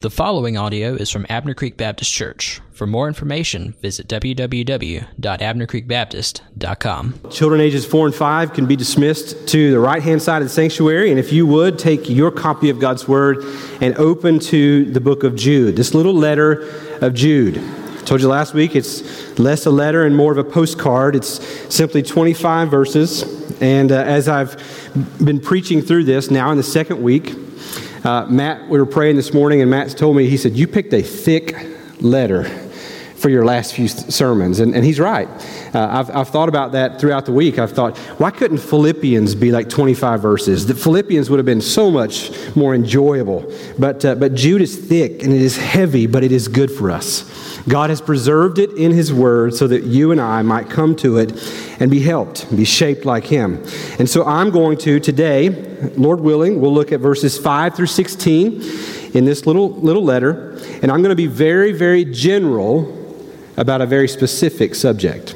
The following audio is from Abner Creek Baptist Church. For more information, visit www.abnercreekbaptist.com. Children ages four and five can be dismissed to the right hand side of the sanctuary. And if you would, take your copy of God's Word and open to the book of Jude, this little letter of Jude. I told you last week it's less a letter and more of a postcard. It's simply 25 verses. And uh, as I've been preaching through this now in the second week, uh, Matt, we were praying this morning, and Matt told me, he said, You picked a thick letter for your last few sermons. And, and he's right. Uh, I've, I've thought about that throughout the week. I've thought, why couldn't Philippians be like 25 verses? The Philippians would have been so much more enjoyable. But, uh, but Jude is thick and it is heavy, but it is good for us. God has preserved it in His Word so that you and I might come to it and be helped, be shaped like Him. And so I'm going to today, Lord willing, we'll look at verses 5 through 16 in this little, little letter. And I'm going to be very, very general about a very specific subject.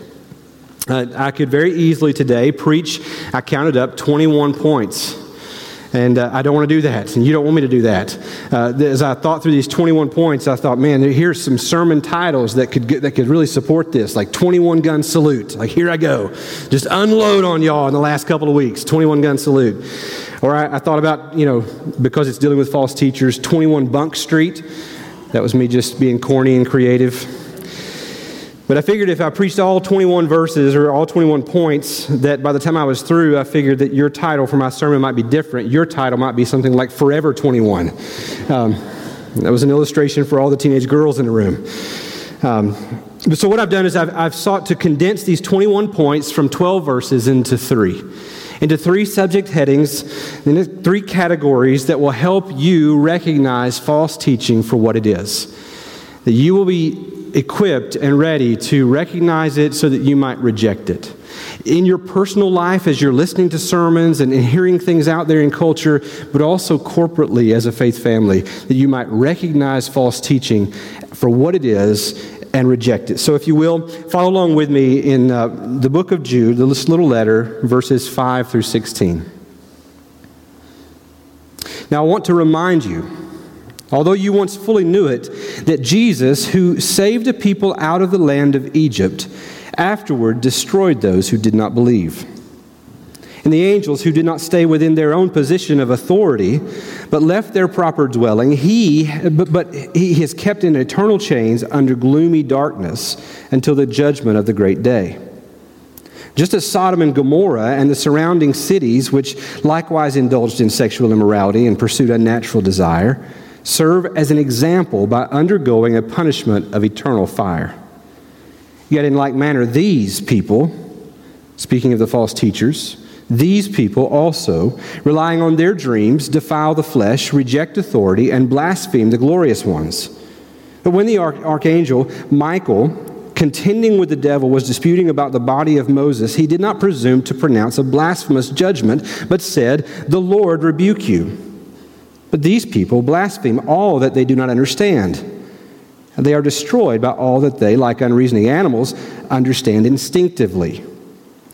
Uh, I could very easily today preach, I counted up 21 points and uh, I don't want to do that. And you don't want me to do that. Uh, as I thought through these 21 points, I thought, man, here's some sermon titles that could, get, that could really support this, like 21 gun salute. Like, here I go. Just unload on y'all in the last couple of weeks 21 gun salute. Or I, I thought about, you know, because it's dealing with false teachers, 21 Bunk Street. That was me just being corny and creative. But I figured if I preached all 21 verses or all 21 points, that by the time I was through, I figured that your title for my sermon might be different. Your title might be something like Forever 21. Um, that was an illustration for all the teenage girls in the room. Um, so, what I've done is I've, I've sought to condense these 21 points from 12 verses into three into three subject headings, into three categories that will help you recognize false teaching for what it is. That you will be equipped and ready to recognize it so that you might reject it. In your personal life, as you're listening to sermons and hearing things out there in culture, but also corporately as a faith family, that you might recognize false teaching for what it is and reject it. So, if you will, follow along with me in uh, the book of Jude, this little letter, verses 5 through 16. Now, I want to remind you although you once fully knew it, that Jesus, who saved a people out of the land of Egypt, afterward destroyed those who did not believe. And the angels who did not stay within their own position of authority, but left their proper dwelling, he, but, but he is kept in eternal chains under gloomy darkness until the judgment of the great day. Just as Sodom and Gomorrah and the surrounding cities, which likewise indulged in sexual immorality and pursued unnatural desire, serve as an example by undergoing a punishment of eternal fire. Yet, in like manner, these people, speaking of the false teachers, these people also, relying on their dreams, defile the flesh, reject authority, and blaspheme the glorious ones. But when the archangel Michael, contending with the devil, was disputing about the body of Moses, he did not presume to pronounce a blasphemous judgment, but said, The Lord rebuke you. But these people blaspheme all that they do not understand. They are destroyed by all that they, like unreasoning animals, understand instinctively.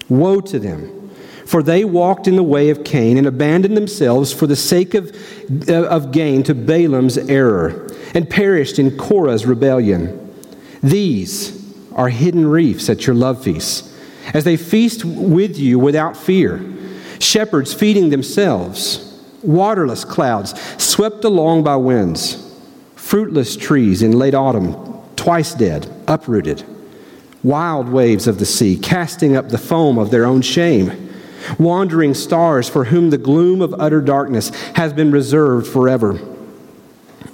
Woe to them! For they walked in the way of Cain and abandoned themselves for the sake of, uh, of gain to Balaam's error and perished in Korah's rebellion. These are hidden reefs at your love feasts, as they feast with you without fear, shepherds feeding themselves waterless clouds swept along by winds, fruitless trees in late autumn, twice dead, uprooted, wild waves of the sea casting up the foam of their own shame, wandering stars for whom the gloom of utter darkness has been reserved forever.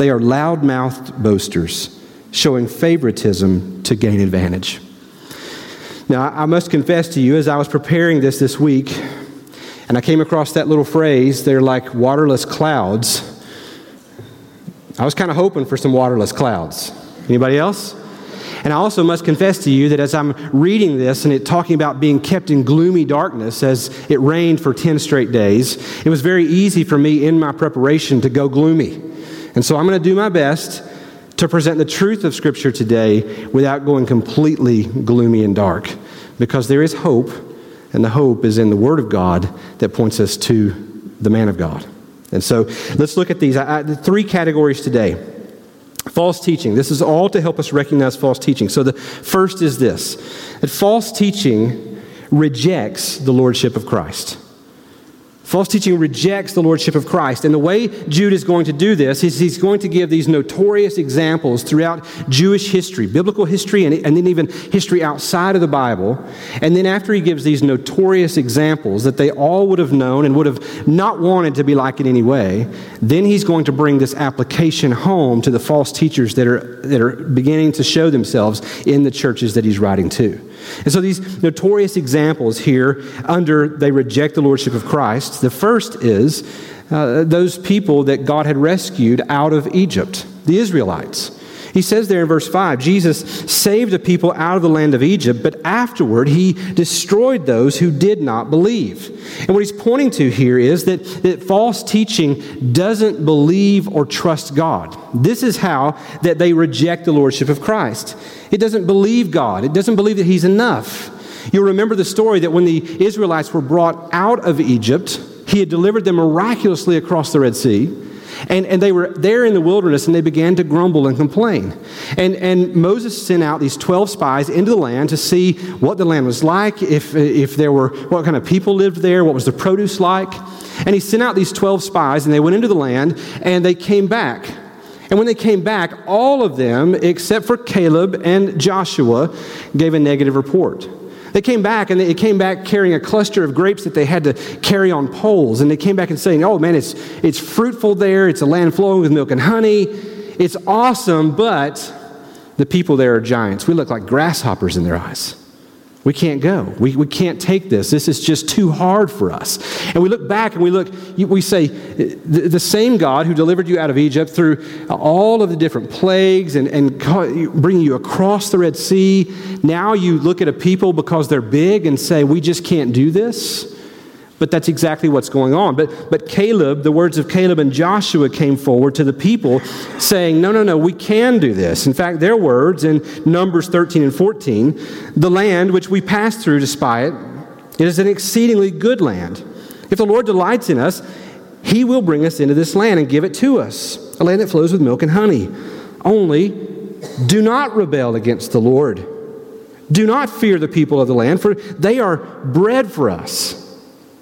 they are loud mouthed boasters, showing favoritism to gain advantage. Now, I must confess to you, as I was preparing this this week, and I came across that little phrase, they're like waterless clouds. I was kind of hoping for some waterless clouds. Anybody else? And I also must confess to you that as I'm reading this and it talking about being kept in gloomy darkness as it rained for 10 straight days, it was very easy for me in my preparation to go gloomy. And so I'm going to do my best to present the truth of Scripture today without going completely gloomy and dark because there is hope, and the hope is in the Word of God that points us to the man of God. And so let's look at these I, I, three categories today. False teaching. This is all to help us recognize false teaching. So the first is this that false teaching rejects the lordship of Christ. False teaching rejects the lordship of Christ. And the way Jude is going to do this is he's going to give these notorious examples throughout Jewish history, biblical history, and, and then even history outside of the Bible. And then after he gives these notorious examples that they all would have known and would have not wanted to be like in any way, then he's going to bring this application home to the false teachers that are, that are beginning to show themselves in the churches that he's writing to. And so these notorious examples here under they reject the lordship of Christ. The first is uh, those people that God had rescued out of Egypt, the Israelites. He says there in verse 5 Jesus saved a people out of the land of Egypt, but afterward he destroyed those who did not believe. And what he's pointing to here is that, that false teaching doesn't believe or trust God. This is how that they reject the lordship of Christ. It doesn't believe God, it doesn't believe that he's enough. You'll remember the story that when the Israelites were brought out of Egypt, he had delivered them miraculously across the Red Sea. And, and they were there in the wilderness and they began to grumble and complain. And, and Moses sent out these 12 spies into the land to see what the land was like, if, if there were, what kind of people lived there, what was the produce like. And he sent out these 12 spies and they went into the land and they came back. And when they came back, all of them, except for Caleb and Joshua, gave a negative report. They came back and they came back carrying a cluster of grapes that they had to carry on poles. And they came back and saying, Oh man, it's, it's fruitful there. It's a land flowing with milk and honey. It's awesome, but the people there are giants. We look like grasshoppers in their eyes. We can't go. We, we can't take this. This is just too hard for us. And we look back and we look, we say, the, the same God who delivered you out of Egypt through all of the different plagues and, and bringing you across the Red Sea, now you look at a people because they're big and say, we just can't do this. But that's exactly what's going on. But, but Caleb, the words of Caleb and Joshua came forward to the people saying, No, no, no, we can do this. In fact, their words in Numbers 13 and 14 the land which we passed through to spy it, it is an exceedingly good land. If the Lord delights in us, he will bring us into this land and give it to us, a land that flows with milk and honey. Only do not rebel against the Lord. Do not fear the people of the land, for they are bread for us.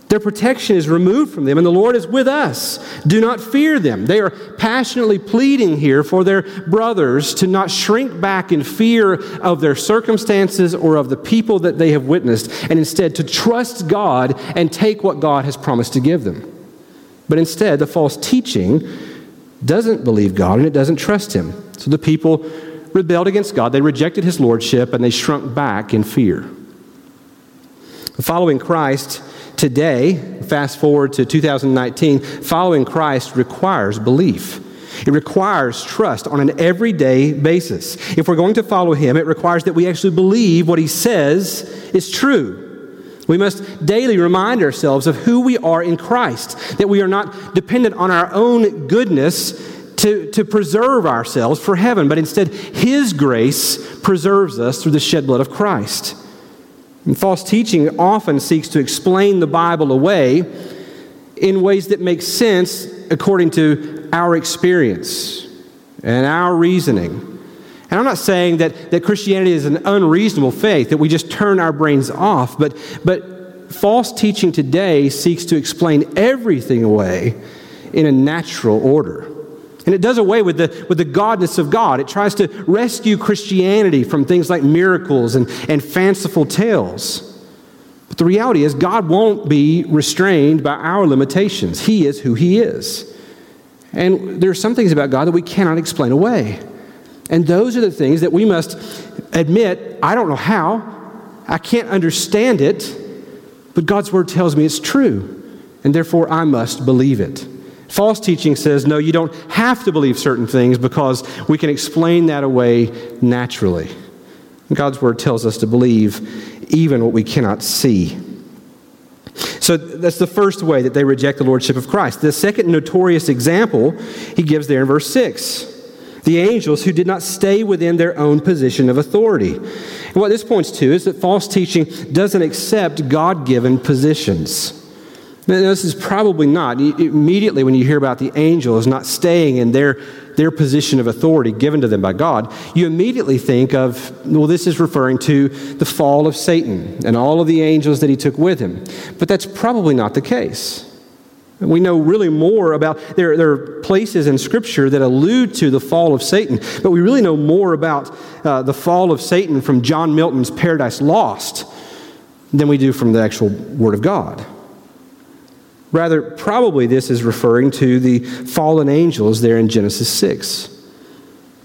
Their protection is removed from them, and the Lord is with us. Do not fear them. They are passionately pleading here for their brothers to not shrink back in fear of their circumstances or of the people that they have witnessed, and instead to trust God and take what God has promised to give them. But instead, the false teaching doesn't believe God and it doesn't trust Him. So the people rebelled against God, they rejected His lordship, and they shrunk back in fear. Following Christ, Today, fast forward to 2019, following Christ requires belief. It requires trust on an everyday basis. If we're going to follow him, it requires that we actually believe what he says is true. We must daily remind ourselves of who we are in Christ, that we are not dependent on our own goodness to, to preserve ourselves for heaven, but instead, his grace preserves us through the shed blood of Christ. And false teaching often seeks to explain the Bible away in ways that make sense according to our experience and our reasoning. And I'm not saying that, that Christianity is an unreasonable faith, that we just turn our brains off, but, but false teaching today seeks to explain everything away in a natural order. And it does away with the, with the godness of God. It tries to rescue Christianity from things like miracles and, and fanciful tales. But the reality is, God won't be restrained by our limitations. He is who He is. And there are some things about God that we cannot explain away. And those are the things that we must admit I don't know how, I can't understand it, but God's Word tells me it's true. And therefore, I must believe it. False teaching says, no, you don't have to believe certain things because we can explain that away naturally. God's word tells us to believe even what we cannot see. So that's the first way that they reject the lordship of Christ. The second notorious example he gives there in verse 6 the angels who did not stay within their own position of authority. And what this points to is that false teaching doesn't accept God given positions. This is probably not. Immediately, when you hear about the angels not staying in their, their position of authority given to them by God, you immediately think of, well, this is referring to the fall of Satan and all of the angels that he took with him. But that's probably not the case. We know really more about, there, there are places in Scripture that allude to the fall of Satan, but we really know more about uh, the fall of Satan from John Milton's Paradise Lost than we do from the actual Word of God. Rather, probably this is referring to the fallen angels there in Genesis 6.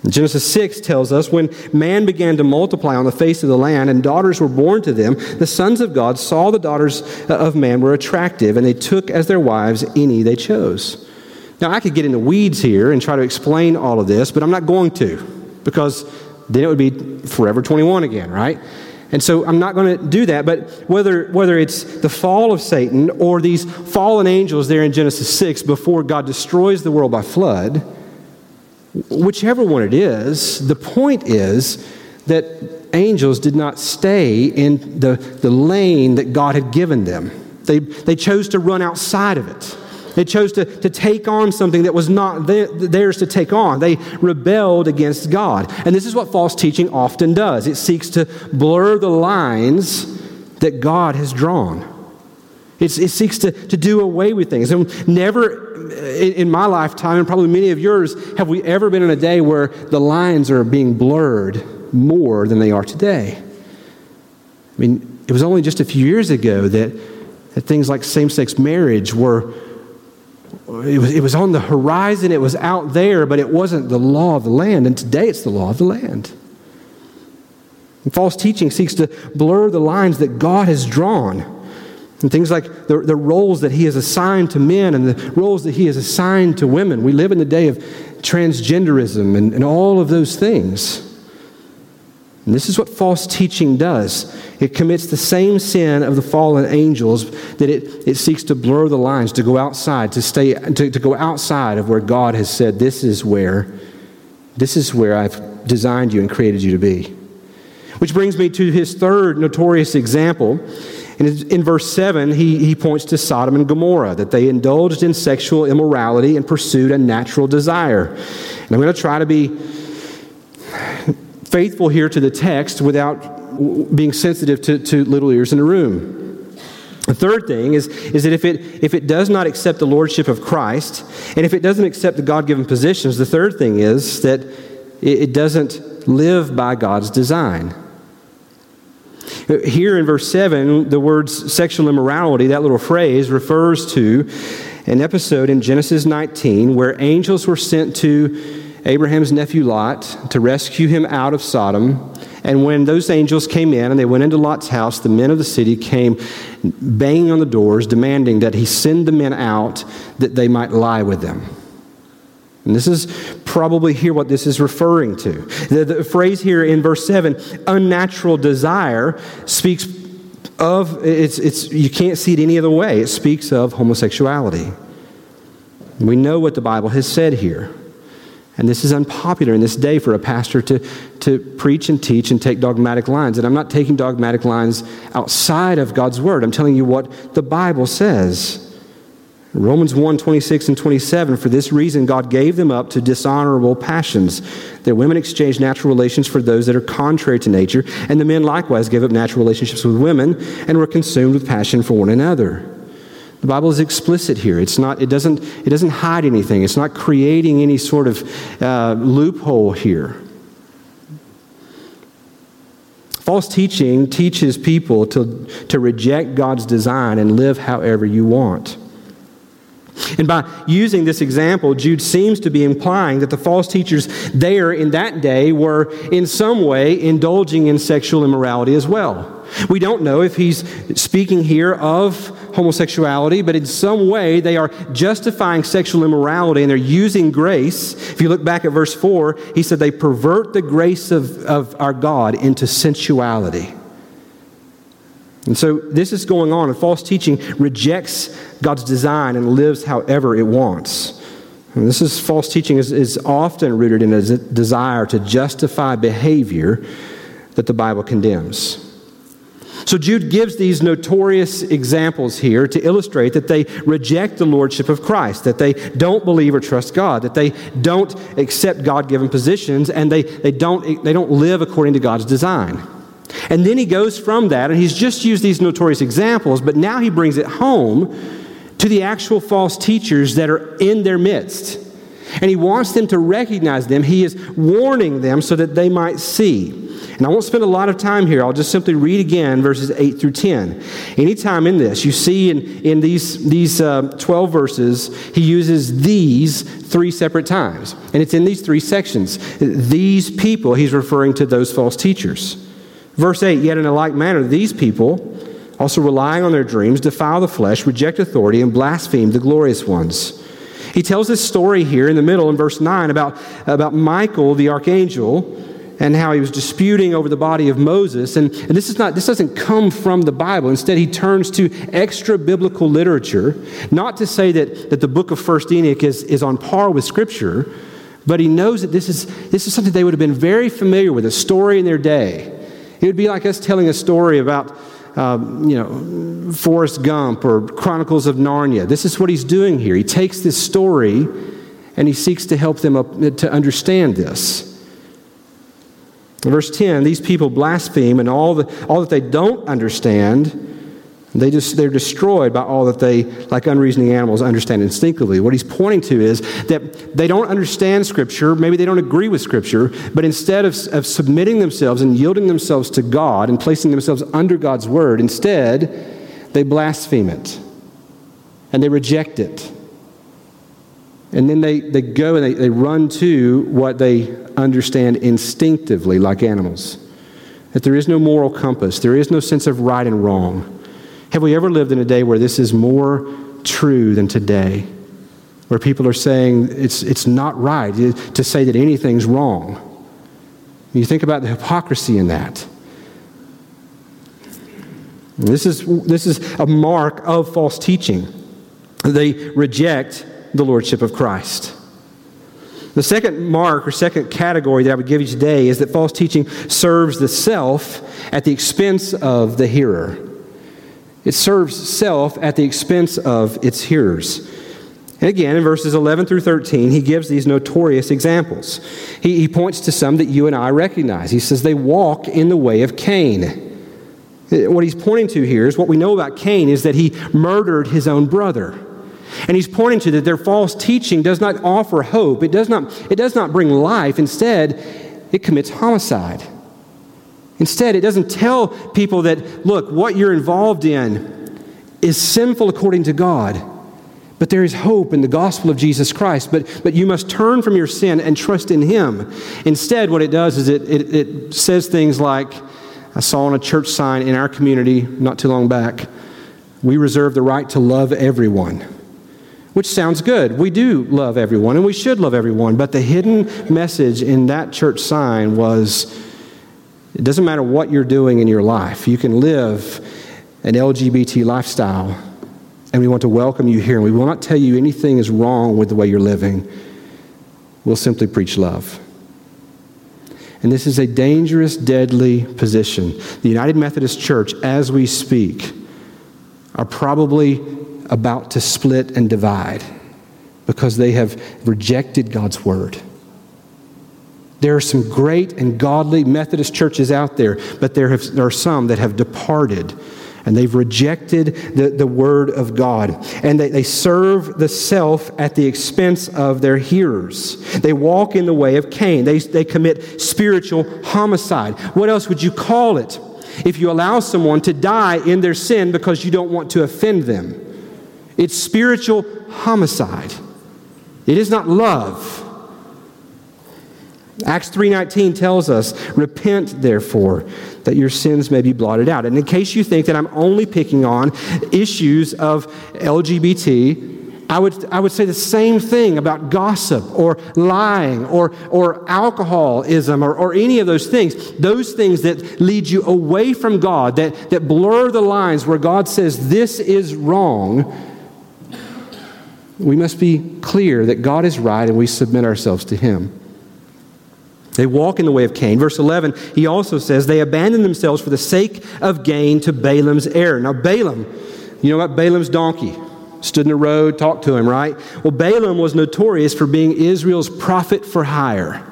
Genesis 6 tells us when man began to multiply on the face of the land and daughters were born to them, the sons of God saw the daughters uh, of man were attractive, and they took as their wives any they chose. Now, I could get in the weeds here and try to explain all of this, but I'm not going to because then it would be Forever 21 again, right? And so I'm not going to do that, but whether, whether it's the fall of Satan or these fallen angels there in Genesis 6 before God destroys the world by flood, whichever one it is, the point is that angels did not stay in the, the lane that God had given them. They, they chose to run outside of it. They chose to, to take on something that was not theirs to take on. They rebelled against God. And this is what false teaching often does it seeks to blur the lines that God has drawn. It's, it seeks to, to do away with things. And never in, in my lifetime, and probably many of yours, have we ever been in a day where the lines are being blurred more than they are today. I mean, it was only just a few years ago that, that things like same sex marriage were it was, it was on the horizon, it was out there, but it wasn't the law of the land. And today it's the law of the land. And false teaching seeks to blur the lines that God has drawn. And things like the, the roles that He has assigned to men and the roles that He has assigned to women. We live in the day of transgenderism and, and all of those things. And this is what false teaching does it commits the same sin of the fallen angels that it, it seeks to blur the lines, to go outside, to, stay, to, to go outside of where God has said, This is where, this is where I've designed you and created you to be. Which brings me to his third notorious example. And in verse 7, he, he points to Sodom and Gomorrah, that they indulged in sexual immorality and pursued a natural desire. And I'm going to try to be faithful here to the text without being sensitive to, to little ears in the room. The third thing is, is that if it, if it does not accept the lordship of Christ, and if it doesn't accept the God given positions, the third thing is that it, it doesn't live by God's design. Here in verse 7, the words sexual immorality, that little phrase, refers to an episode in Genesis 19 where angels were sent to Abraham's nephew Lot to rescue him out of Sodom. And when those angels came in and they went into Lot's house, the men of the city came banging on the doors, demanding that he send the men out that they might lie with them. And this is probably here what this is referring to. The, the phrase here in verse 7, unnatural desire, speaks of, it's, it's, you can't see it any other way. It speaks of homosexuality. We know what the Bible has said here. And this is unpopular in this day for a pastor to, to preach and teach and take dogmatic lines. And I'm not taking dogmatic lines outside of God's word. I'm telling you what the Bible says. Romans 1 26 and 27 For this reason, God gave them up to dishonorable passions. Their women exchanged natural relations for those that are contrary to nature, and the men likewise gave up natural relationships with women and were consumed with passion for one another. The Bible is explicit here. It's not, it, doesn't, it doesn't hide anything, it's not creating any sort of uh, loophole here. False teaching teaches people to, to reject God's design and live however you want. And by using this example, Jude seems to be implying that the false teachers there in that day were in some way indulging in sexual immorality as well. We don't know if he's speaking here of homosexuality, but in some way they are justifying sexual immorality and they're using grace. If you look back at verse 4, he said they pervert the grace of, of our God into sensuality. And so this is going on, and false teaching rejects God's design and lives however it wants. And this is false teaching is, is often rooted in a desire to justify behavior that the Bible condemns. So Jude gives these notorious examples here to illustrate that they reject the lordship of Christ, that they don't believe or trust God, that they don't accept God given positions, and they, they, don't, they don't live according to God's design. And then he goes from that, and he's just used these notorious examples, but now he brings it home to the actual false teachers that are in their midst. And he wants them to recognize them. He is warning them so that they might see. And I won't spend a lot of time here. I'll just simply read again verses 8 through 10. Anytime in this, you see in, in these, these uh, 12 verses, he uses these three separate times. And it's in these three sections. These people, he's referring to those false teachers. Verse 8 Yet in a like manner, these people, also relying on their dreams, defile the flesh, reject authority, and blaspheme the glorious ones. He tells this story here in the middle in verse 9 about, about Michael, the archangel, and how he was disputing over the body of Moses. And, and this, is not, this doesn't come from the Bible. Instead, he turns to extra biblical literature, not to say that, that the book of First Enoch is, is on par with Scripture, but he knows that this is, this is something they would have been very familiar with, a story in their day. It would be like us telling a story about, um, you know, Forrest Gump or Chronicles of Narnia. This is what he's doing here. He takes this story and he seeks to help them up, to understand this. Verse 10 these people blaspheme, and all, the, all that they don't understand they just, they're destroyed by all that they, like unreasoning animals, understand instinctively. What he's pointing to is that they don't understand Scripture, maybe they don't agree with Scripture, but instead of, of submitting themselves and yielding themselves to God and placing themselves under God's Word, instead, they blaspheme it and they reject it. And then they, they go and they, they run to what they understand instinctively, like animals. That there is no moral compass, there is no sense of right and wrong. Have we ever lived in a day where this is more true than today? Where people are saying it's, it's not right to say that anything's wrong. You think about the hypocrisy in that. This is, this is a mark of false teaching. They reject the Lordship of Christ. The second mark or second category that I would give you today is that false teaching serves the self at the expense of the hearer. It serves self at the expense of its hearers. And again, in verses 11 through 13, he gives these notorious examples. He, he points to some that you and I recognize. He says they walk in the way of Cain. What he's pointing to here is what we know about Cain is that he murdered his own brother. And he's pointing to that their false teaching does not offer hope. It does not, it does not bring life. Instead, it commits homicide. Instead, it doesn't tell people that, look, what you're involved in is sinful according to God, but there is hope in the gospel of Jesus Christ. But, but you must turn from your sin and trust in Him. Instead, what it does is it, it, it says things like, I saw on a church sign in our community not too long back, we reserve the right to love everyone which sounds good. We do love everyone, and we should love everyone. But the hidden message in that church sign was it doesn't matter what you're doing in your life, you can live an LGBT lifestyle. And we want to welcome you here. And we will not tell you anything is wrong with the way you're living. We'll simply preach love. And this is a dangerous, deadly position. The United Methodist Church, as we speak, are probably about to split and divide because they have rejected God's word. There are some great and godly Methodist churches out there, but there, have, there are some that have departed and they've rejected the, the word of God. And they, they serve the self at the expense of their hearers. They walk in the way of Cain. They, they commit spiritual homicide. What else would you call it if you allow someone to die in their sin because you don't want to offend them? It's spiritual homicide. It is not love. Acts 3:19 tells us, "Repent therefore, that your sins may be blotted out." And in case you think that I'm only picking on issues of LGBT, I would, I would say the same thing about gossip or lying or, or alcoholism or, or any of those things. Those things that lead you away from God, that, that blur the lines where God says this is wrong. We must be clear that God is right and we submit ourselves to Him. They walk in the way of Cain. Verse 11, he also says, They abandon themselves for the sake of gain to Balaam's error. Now, Balaam, you know about Balaam's donkey? Stood in the road, talked to him, right? Well, Balaam was notorious for being Israel's prophet for hire.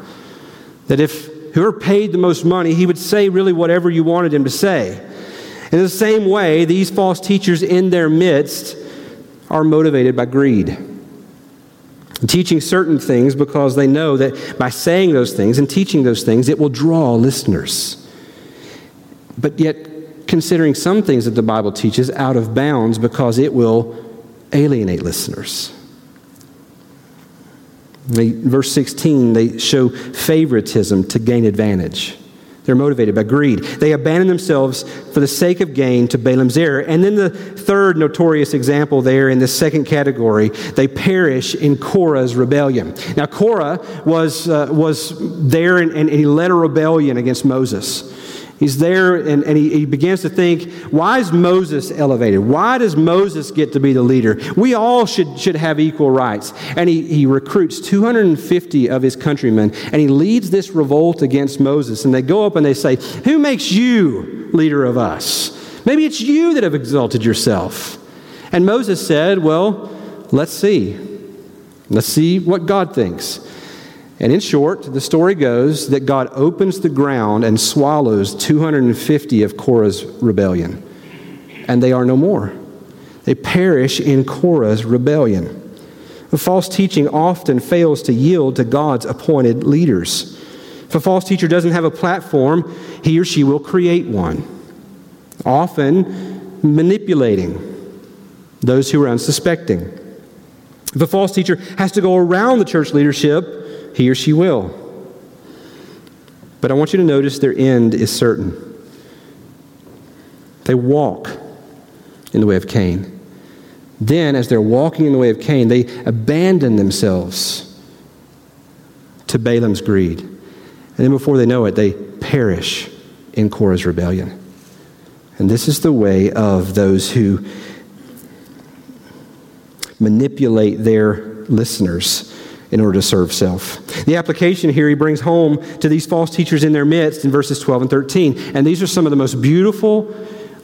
That if whoever paid the most money, he would say really whatever you wanted him to say. In the same way, these false teachers in their midst are motivated by greed teaching certain things because they know that by saying those things and teaching those things, it will draw listeners. But yet, considering some things that the Bible teaches out of bounds because it will alienate listeners. They, verse 16, they show favoritism to gain advantage. They're motivated by greed. They abandon themselves for the sake of gain to Balaam's error. And then the third notorious example there in this second category, they perish in Korah's rebellion. Now, Korah was, uh, was there and, and he led a rebellion against Moses. He's there and, and he, he, begins to think, why is Moses elevated? Why does Moses get to be the leader? We all should, should have equal rights. And he, he recruits 250 of his countrymen and he leads this revolt against Moses. And they go up and they say, Who makes you leader of us? Maybe it's you that have exalted yourself. And Moses said, Well, let's see. Let's see what God thinks. And in short, the story goes that God opens the ground and swallows 250 of Korah's rebellion, and they are no more. They perish in Korah's rebellion. The false teaching often fails to yield to God's appointed leaders. If a false teacher doesn't have a platform, he or she will create one, often manipulating those who are unsuspecting. If a false teacher has to go around the church leadership, he or she will. But I want you to notice their end is certain. They walk in the way of Cain. Then, as they're walking in the way of Cain, they abandon themselves to Balaam's greed. And then, before they know it, they perish in Korah's rebellion. And this is the way of those who manipulate their listeners in order to serve self. The application here he brings home to these false teachers in their midst in verses 12 and 13. And these are some of the most beautiful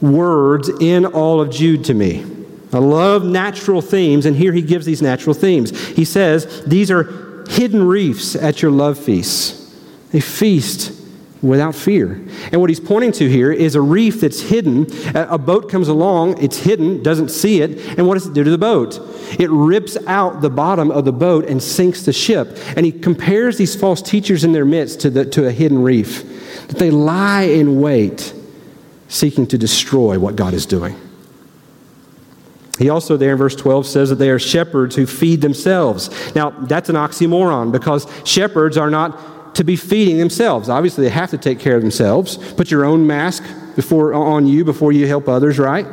words in all of Jude to me. I love natural themes, and here he gives these natural themes. He says, These are hidden reefs at your love feasts. They feast without fear. And what he's pointing to here is a reef that's hidden. A boat comes along, it's hidden, doesn't see it, and what does it do to the boat? It rips out the bottom of the boat and sinks the ship. And he compares these false teachers in their midst to, the, to a hidden reef, that they lie in wait, seeking to destroy what God is doing. He also, there in verse 12, says that they are shepherds who feed themselves. Now, that's an oxymoron because shepherds are not to be feeding themselves. Obviously, they have to take care of themselves. Put your own mask before, on you before you help others, right?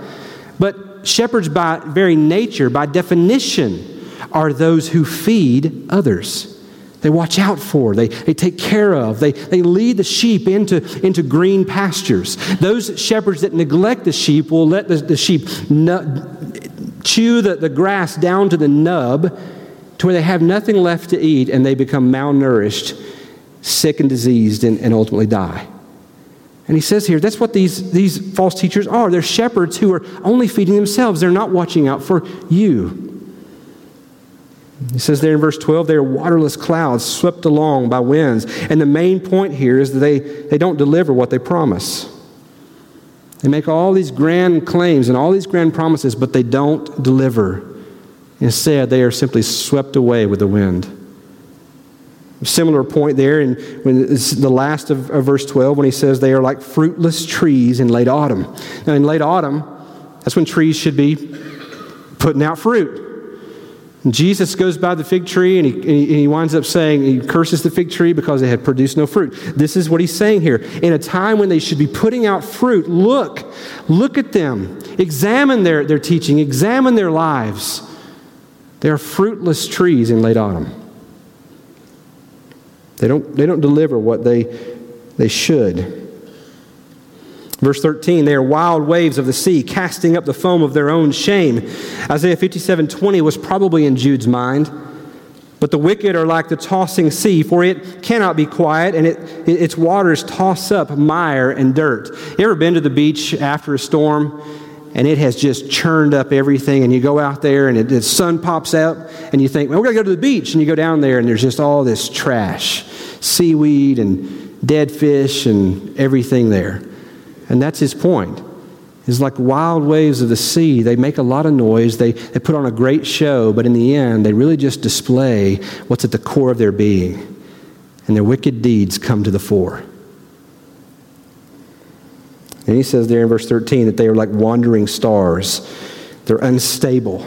But shepherds, by very nature, by definition, are those who feed others. They watch out for, they, they take care of, they, they lead the sheep into, into green pastures. Those shepherds that neglect the sheep will let the, the sheep chew the, the grass down to the nub to where they have nothing left to eat and they become malnourished sick and diseased, and, and ultimately die. And he says here, that's what these, these false teachers are. They're shepherds who are only feeding themselves. They're not watching out for you. He says there in verse 12, they are waterless clouds swept along by winds. And the main point here is that they, they don't deliver what they promise. They make all these grand claims and all these grand promises, but they don't deliver. Instead, they are simply swept away with the wind. Similar point there in when the last of, of verse 12 when he says they are like fruitless trees in late autumn. Now, in late autumn, that's when trees should be putting out fruit. Jesus goes by the fig tree and he, and he winds up saying, he curses the fig tree because it had produced no fruit. This is what he's saying here. In a time when they should be putting out fruit, look, look at them. Examine their, their teaching, examine their lives. They are fruitless trees in late autumn. They don't, they don't deliver what they, they should. Verse 13, they are wild waves of the sea, casting up the foam of their own shame. Isaiah 57 20 was probably in Jude's mind. But the wicked are like the tossing sea, for it cannot be quiet, and it, its waters toss up mire and dirt. You ever been to the beach after a storm and it has just churned up everything, and you go out there and it, the sun pops out, and you think, well, we're going to go to the beach, and you go down there and there's just all this trash seaweed and dead fish and everything there. And that's his point. It's like wild waves of the sea. They make a lot of noise, they, they put on a great show, but in the end, they really just display what's at the core of their being. And their wicked deeds come to the fore. And he says there in verse 13 that they are like wandering stars, they're unstable.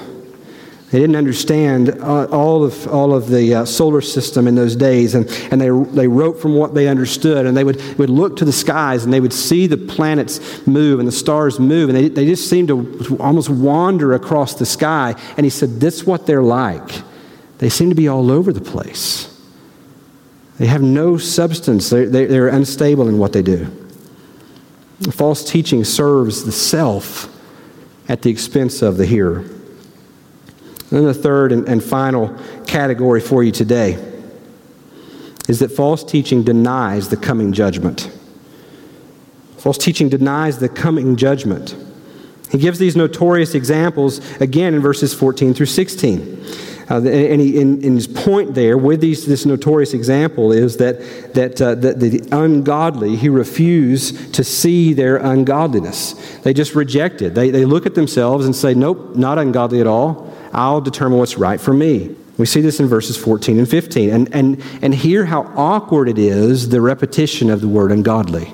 They didn't understand uh, all, of, all of the uh, solar system in those days, and, and they, they wrote from what they understood. And they would, would look to the skies and they would see the planets move and the stars move, and they, they just seemed to almost wander across the sky. And he said, That's what they're like. They seem to be all over the place. They have no substance, they're, they're unstable in what they do. False teaching serves the self at the expense of the hearer. And then the third and, and final category for you today is that false teaching denies the coming judgment. False teaching denies the coming judgment. He gives these notorious examples again in verses 14 through 16. Uh, and, he, in, in, his point there with these, this notorious example is that, that, uh, that the ungodly, he refuse to see their ungodliness. They just reject it. They, they look at themselves and say, nope, not ungodly at all. I'll determine what's right for me. We see this in verses 14 and 15. And, and, and hear how awkward it is, the repetition of the word ungodly.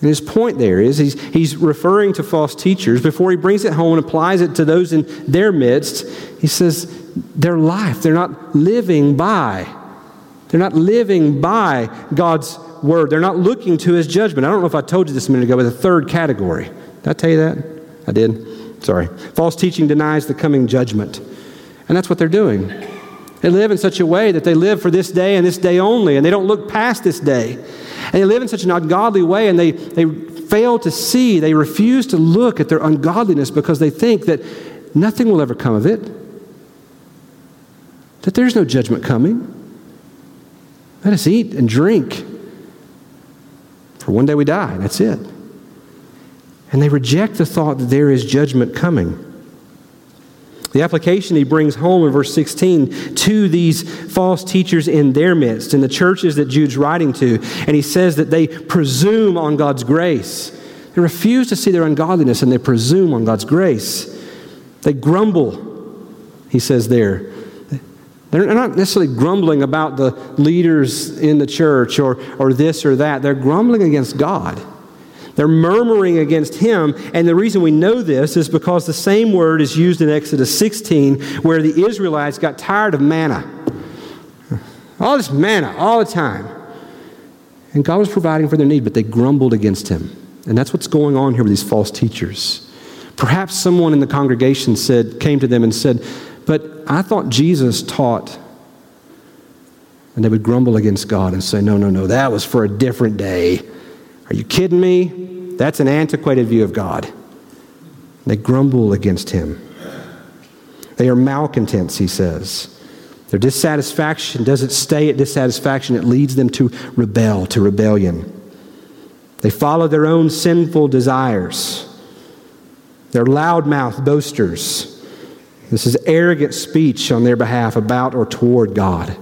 And his point there is he's, he's referring to false teachers. Before he brings it home and applies it to those in their midst, he says, their life, they're not living by. They're not living by God's word. They're not looking to his judgment. I don't know if I told you this a minute ago, but the third category. Did I tell you that? I did. Sorry. False teaching denies the coming judgment. And that's what they're doing. They live in such a way that they live for this day and this day only, and they don't look past this day. And they live in such an ungodly way, and they, they fail to see, they refuse to look at their ungodliness because they think that nothing will ever come of it, that there's no judgment coming. Let us eat and drink, for one day we die, that's it. And they reject the thought that there is judgment coming. The application he brings home in verse 16 to these false teachers in their midst, in the churches that Jude's writing to, and he says that they presume on God's grace. They refuse to see their ungodliness and they presume on God's grace. They grumble, he says there. They're not necessarily grumbling about the leaders in the church or, or this or that. They're grumbling against God. They're murmuring against him. And the reason we know this is because the same word is used in Exodus 16, where the Israelites got tired of manna. All this manna, all the time. And God was providing for their need, but they grumbled against him. And that's what's going on here with these false teachers. Perhaps someone in the congregation said, came to them and said, But I thought Jesus taught. And they would grumble against God and say, No, no, no, that was for a different day. Are you kidding me? That's an antiquated view of God. They grumble against him. They are malcontents, he says. Their dissatisfaction doesn't stay at dissatisfaction, it leads them to rebel, to rebellion. They follow their own sinful desires. They're loudmouth boasters. This is arrogant speech on their behalf about or toward God.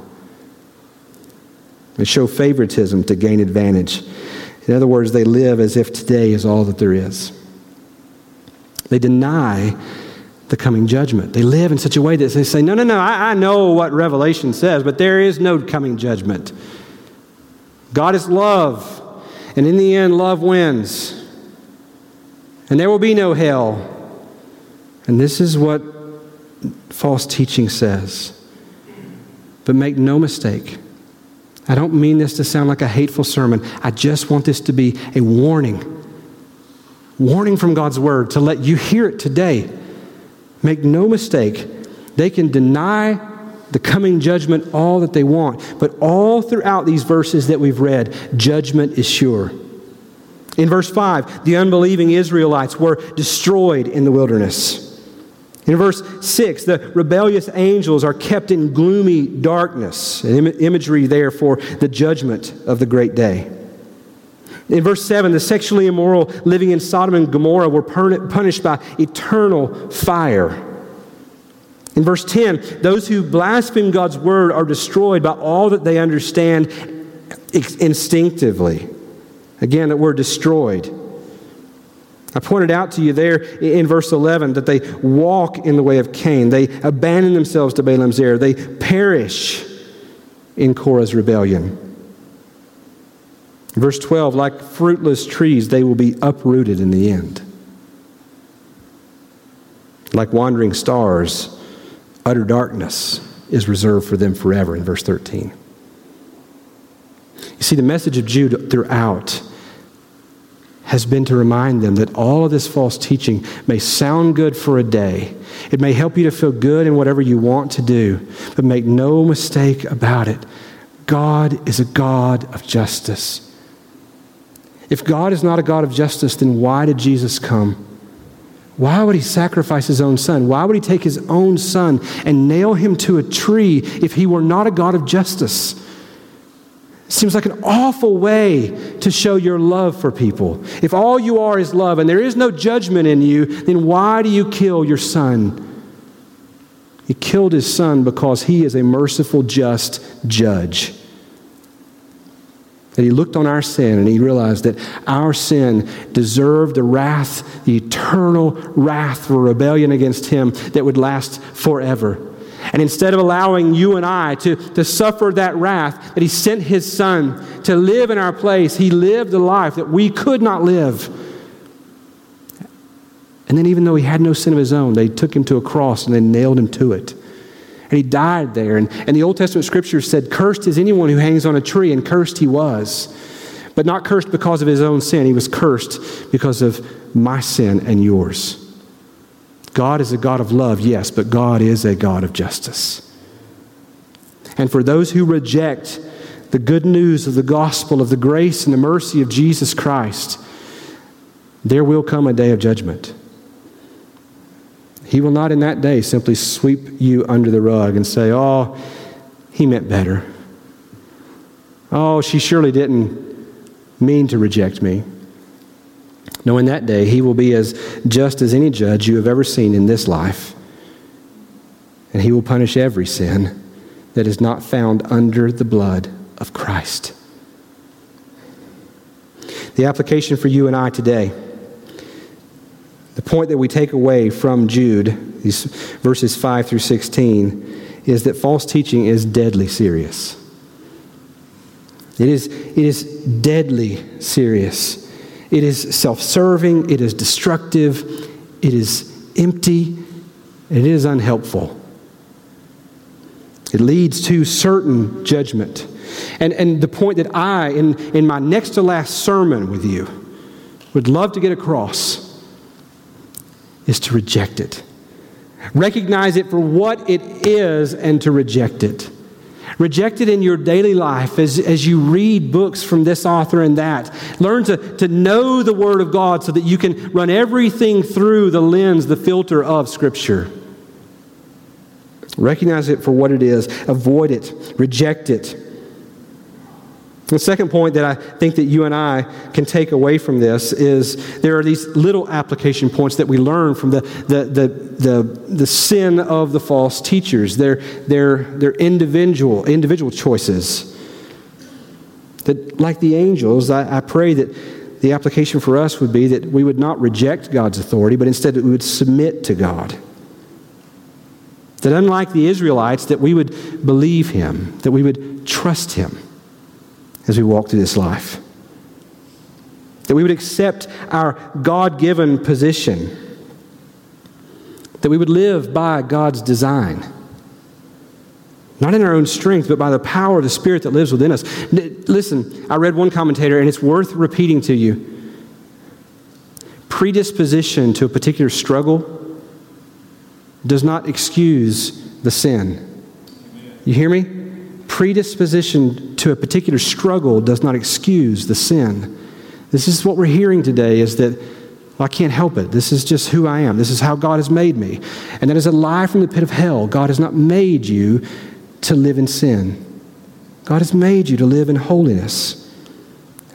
They show favoritism to gain advantage. In other words, they live as if today is all that there is. They deny the coming judgment. They live in such a way that they say, No, no, no, I, I know what Revelation says, but there is no coming judgment. God is love, and in the end, love wins. And there will be no hell. And this is what false teaching says. But make no mistake, I don't mean this to sound like a hateful sermon. I just want this to be a warning. Warning from God's word to let you hear it today. Make no mistake, they can deny the coming judgment all that they want, but all throughout these verses that we've read, judgment is sure. In verse 5, the unbelieving Israelites were destroyed in the wilderness. In verse 6, the rebellious angels are kept in gloomy darkness, an Im- imagery there for the judgment of the great day. In verse 7, the sexually immoral living in Sodom and Gomorrah were punished by eternal fire. In verse 10, those who blaspheme God's word are destroyed by all that they understand instinctively. Again, that word destroyed. I pointed out to you there in verse 11 that they walk in the way of Cain. They abandon themselves to Balaam's error. They perish in Korah's rebellion. Verse 12, like fruitless trees, they will be uprooted in the end. Like wandering stars, utter darkness is reserved for them forever in verse 13. You see, the message of Jude throughout has been to remind them that all of this false teaching may sound good for a day. It may help you to feel good in whatever you want to do, but make no mistake about it. God is a God of justice. If God is not a God of justice, then why did Jesus come? Why would he sacrifice his own son? Why would he take his own son and nail him to a tree if he were not a God of justice? Seems like an awful way to show your love for people. If all you are is love and there is no judgment in you, then why do you kill your son? He killed his son because he is a merciful, just judge. That he looked on our sin and he realized that our sin deserved the wrath, the eternal wrath for rebellion against him that would last forever. And instead of allowing you and I to, to suffer that wrath, that He sent His Son to live in our place, He lived a life that we could not live. And then, even though He had no sin of His own, they took Him to a cross and they nailed Him to it. And He died there. And, and the Old Testament scripture said, Cursed is anyone who hangs on a tree, and cursed He was. But not cursed because of His own sin, He was cursed because of my sin and yours. God is a God of love, yes, but God is a God of justice. And for those who reject the good news of the gospel of the grace and the mercy of Jesus Christ, there will come a day of judgment. He will not in that day simply sweep you under the rug and say, Oh, he meant better. Oh, she surely didn't mean to reject me. No, in that day, he will be as just as any judge you have ever seen in this life. And he will punish every sin that is not found under the blood of Christ. The application for you and I today, the point that we take away from Jude, these verses 5 through 16, is that false teaching is deadly serious. It is, it is deadly serious. It is self serving, it is destructive, it is empty, it is unhelpful. It leads to certain judgment. And, and the point that I, in, in my next to last sermon with you, would love to get across is to reject it. Recognize it for what it is and to reject it. Reject it in your daily life as, as you read books from this author and that. Learn to, to know the Word of God so that you can run everything through the lens, the filter of Scripture. Recognize it for what it is, avoid it, reject it. The second point that I think that you and I can take away from this is there are these little application points that we learn from the, the, the, the, the sin of the false teachers, their, their individual, individual choices. That, like the angels, I, I pray that the application for us would be that we would not reject God's authority, but instead that we would submit to God. That unlike the Israelites, that we would believe him, that we would trust him as we walk through this life. That we would accept our God given position. That we would live by God's design. Not in our own strength, but by the power of the Spirit that lives within us. Listen, I read one commentator, and it's worth repeating to you. Predisposition to a particular struggle does not excuse the sin. You hear me? Predisposition to a particular struggle does not excuse the sin. This is what we're hearing today is that well, I can't help it. This is just who I am. This is how God has made me. And that is a lie from the pit of hell. God has not made you to live in sin. God has made you to live in holiness.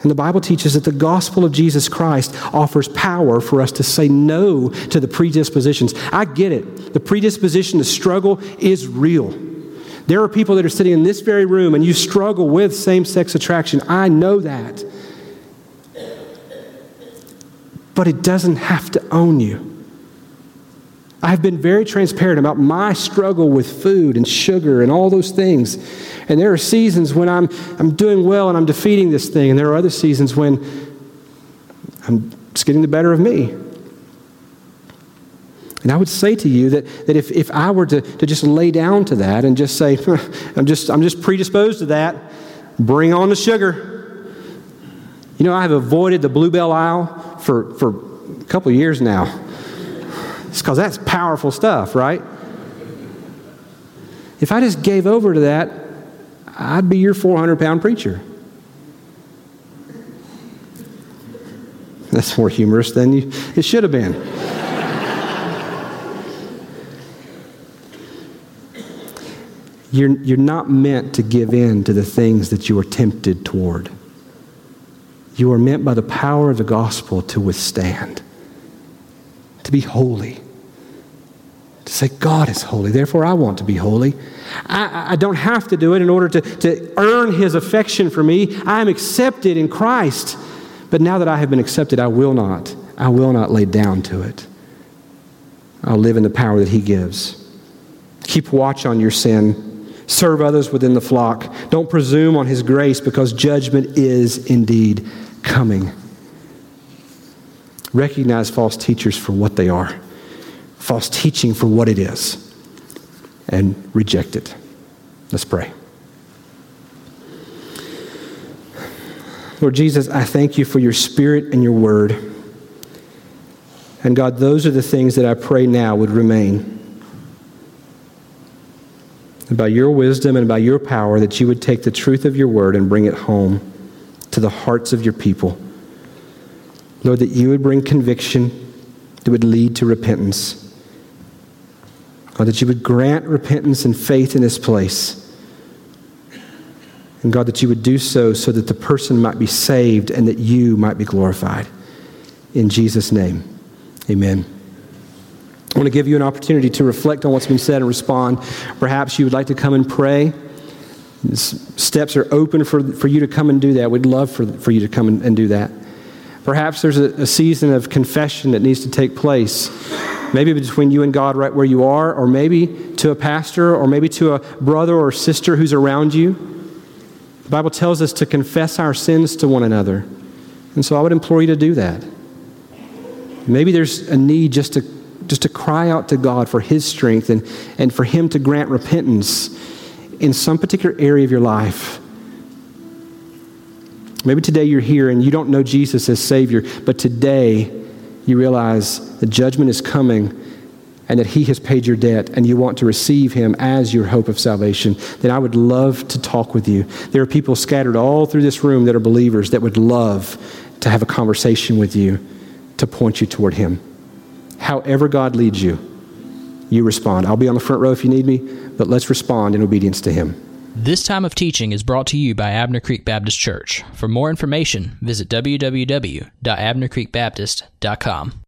And the Bible teaches that the gospel of Jesus Christ offers power for us to say no to the predispositions. I get it. The predisposition to struggle is real. There are people that are sitting in this very room and you struggle with same sex attraction. I know that. But it doesn't have to own you. I've been very transparent about my struggle with food and sugar and all those things. And there are seasons when I'm, I'm doing well and I'm defeating this thing, and there are other seasons when I'm, it's getting the better of me. And I would say to you that, that if, if I were to, to just lay down to that and just say, I'm just, I'm just predisposed to that, bring on the sugar. You know, I have avoided the Blue Bell aisle for, for a couple years now. It's because that's powerful stuff, right? If I just gave over to that, I'd be your 400 pound preacher. That's more humorous than you, it should have been. You're, you're not meant to give in to the things that you are tempted toward. You are meant by the power of the gospel to withstand to be holy. To say, God is holy, therefore I want to be holy. I, I don't have to do it in order to, to earn his affection for me. I am accepted in Christ. But now that I have been accepted, I will not. I will not lay down to it. I'll live in the power that he gives. Keep watch on your sin. Serve others within the flock. Don't presume on his grace because judgment is indeed coming. Recognize false teachers for what they are, false teaching for what it is, and reject it. Let's pray. Lord Jesus, I thank you for your spirit and your word. And God, those are the things that I pray now would remain. And by your wisdom and by your power, that you would take the truth of your word and bring it home to the hearts of your people. Lord, that you would bring conviction that would lead to repentance. God, that you would grant repentance and faith in this place. And God, that you would do so so that the person might be saved and that you might be glorified. In Jesus' name, amen. Want to give you an opportunity to reflect on what's been said and respond. Perhaps you would like to come and pray. Steps are open for, for you to come and do that. We'd love for, for you to come and, and do that. Perhaps there's a, a season of confession that needs to take place. Maybe between you and God right where you are, or maybe to a pastor, or maybe to a brother or sister who's around you. The Bible tells us to confess our sins to one another. And so I would implore you to do that. Maybe there's a need just to, just to cry out to God for His strength and, and for Him to grant repentance in some particular area of your life. Maybe today you're here and you don't know Jesus as Savior, but today you realize the judgment is coming and that He has paid your debt and you want to receive Him as your hope of salvation, then I would love to talk with you. There are people scattered all through this room that are believers that would love to have a conversation with you to point you toward Him. However, God leads you, you respond. I'll be on the front row if you need me, but let's respond in obedience to Him. This time of teaching is brought to you by Abner Creek Baptist Church. For more information, visit www.abnercreekbaptist.com.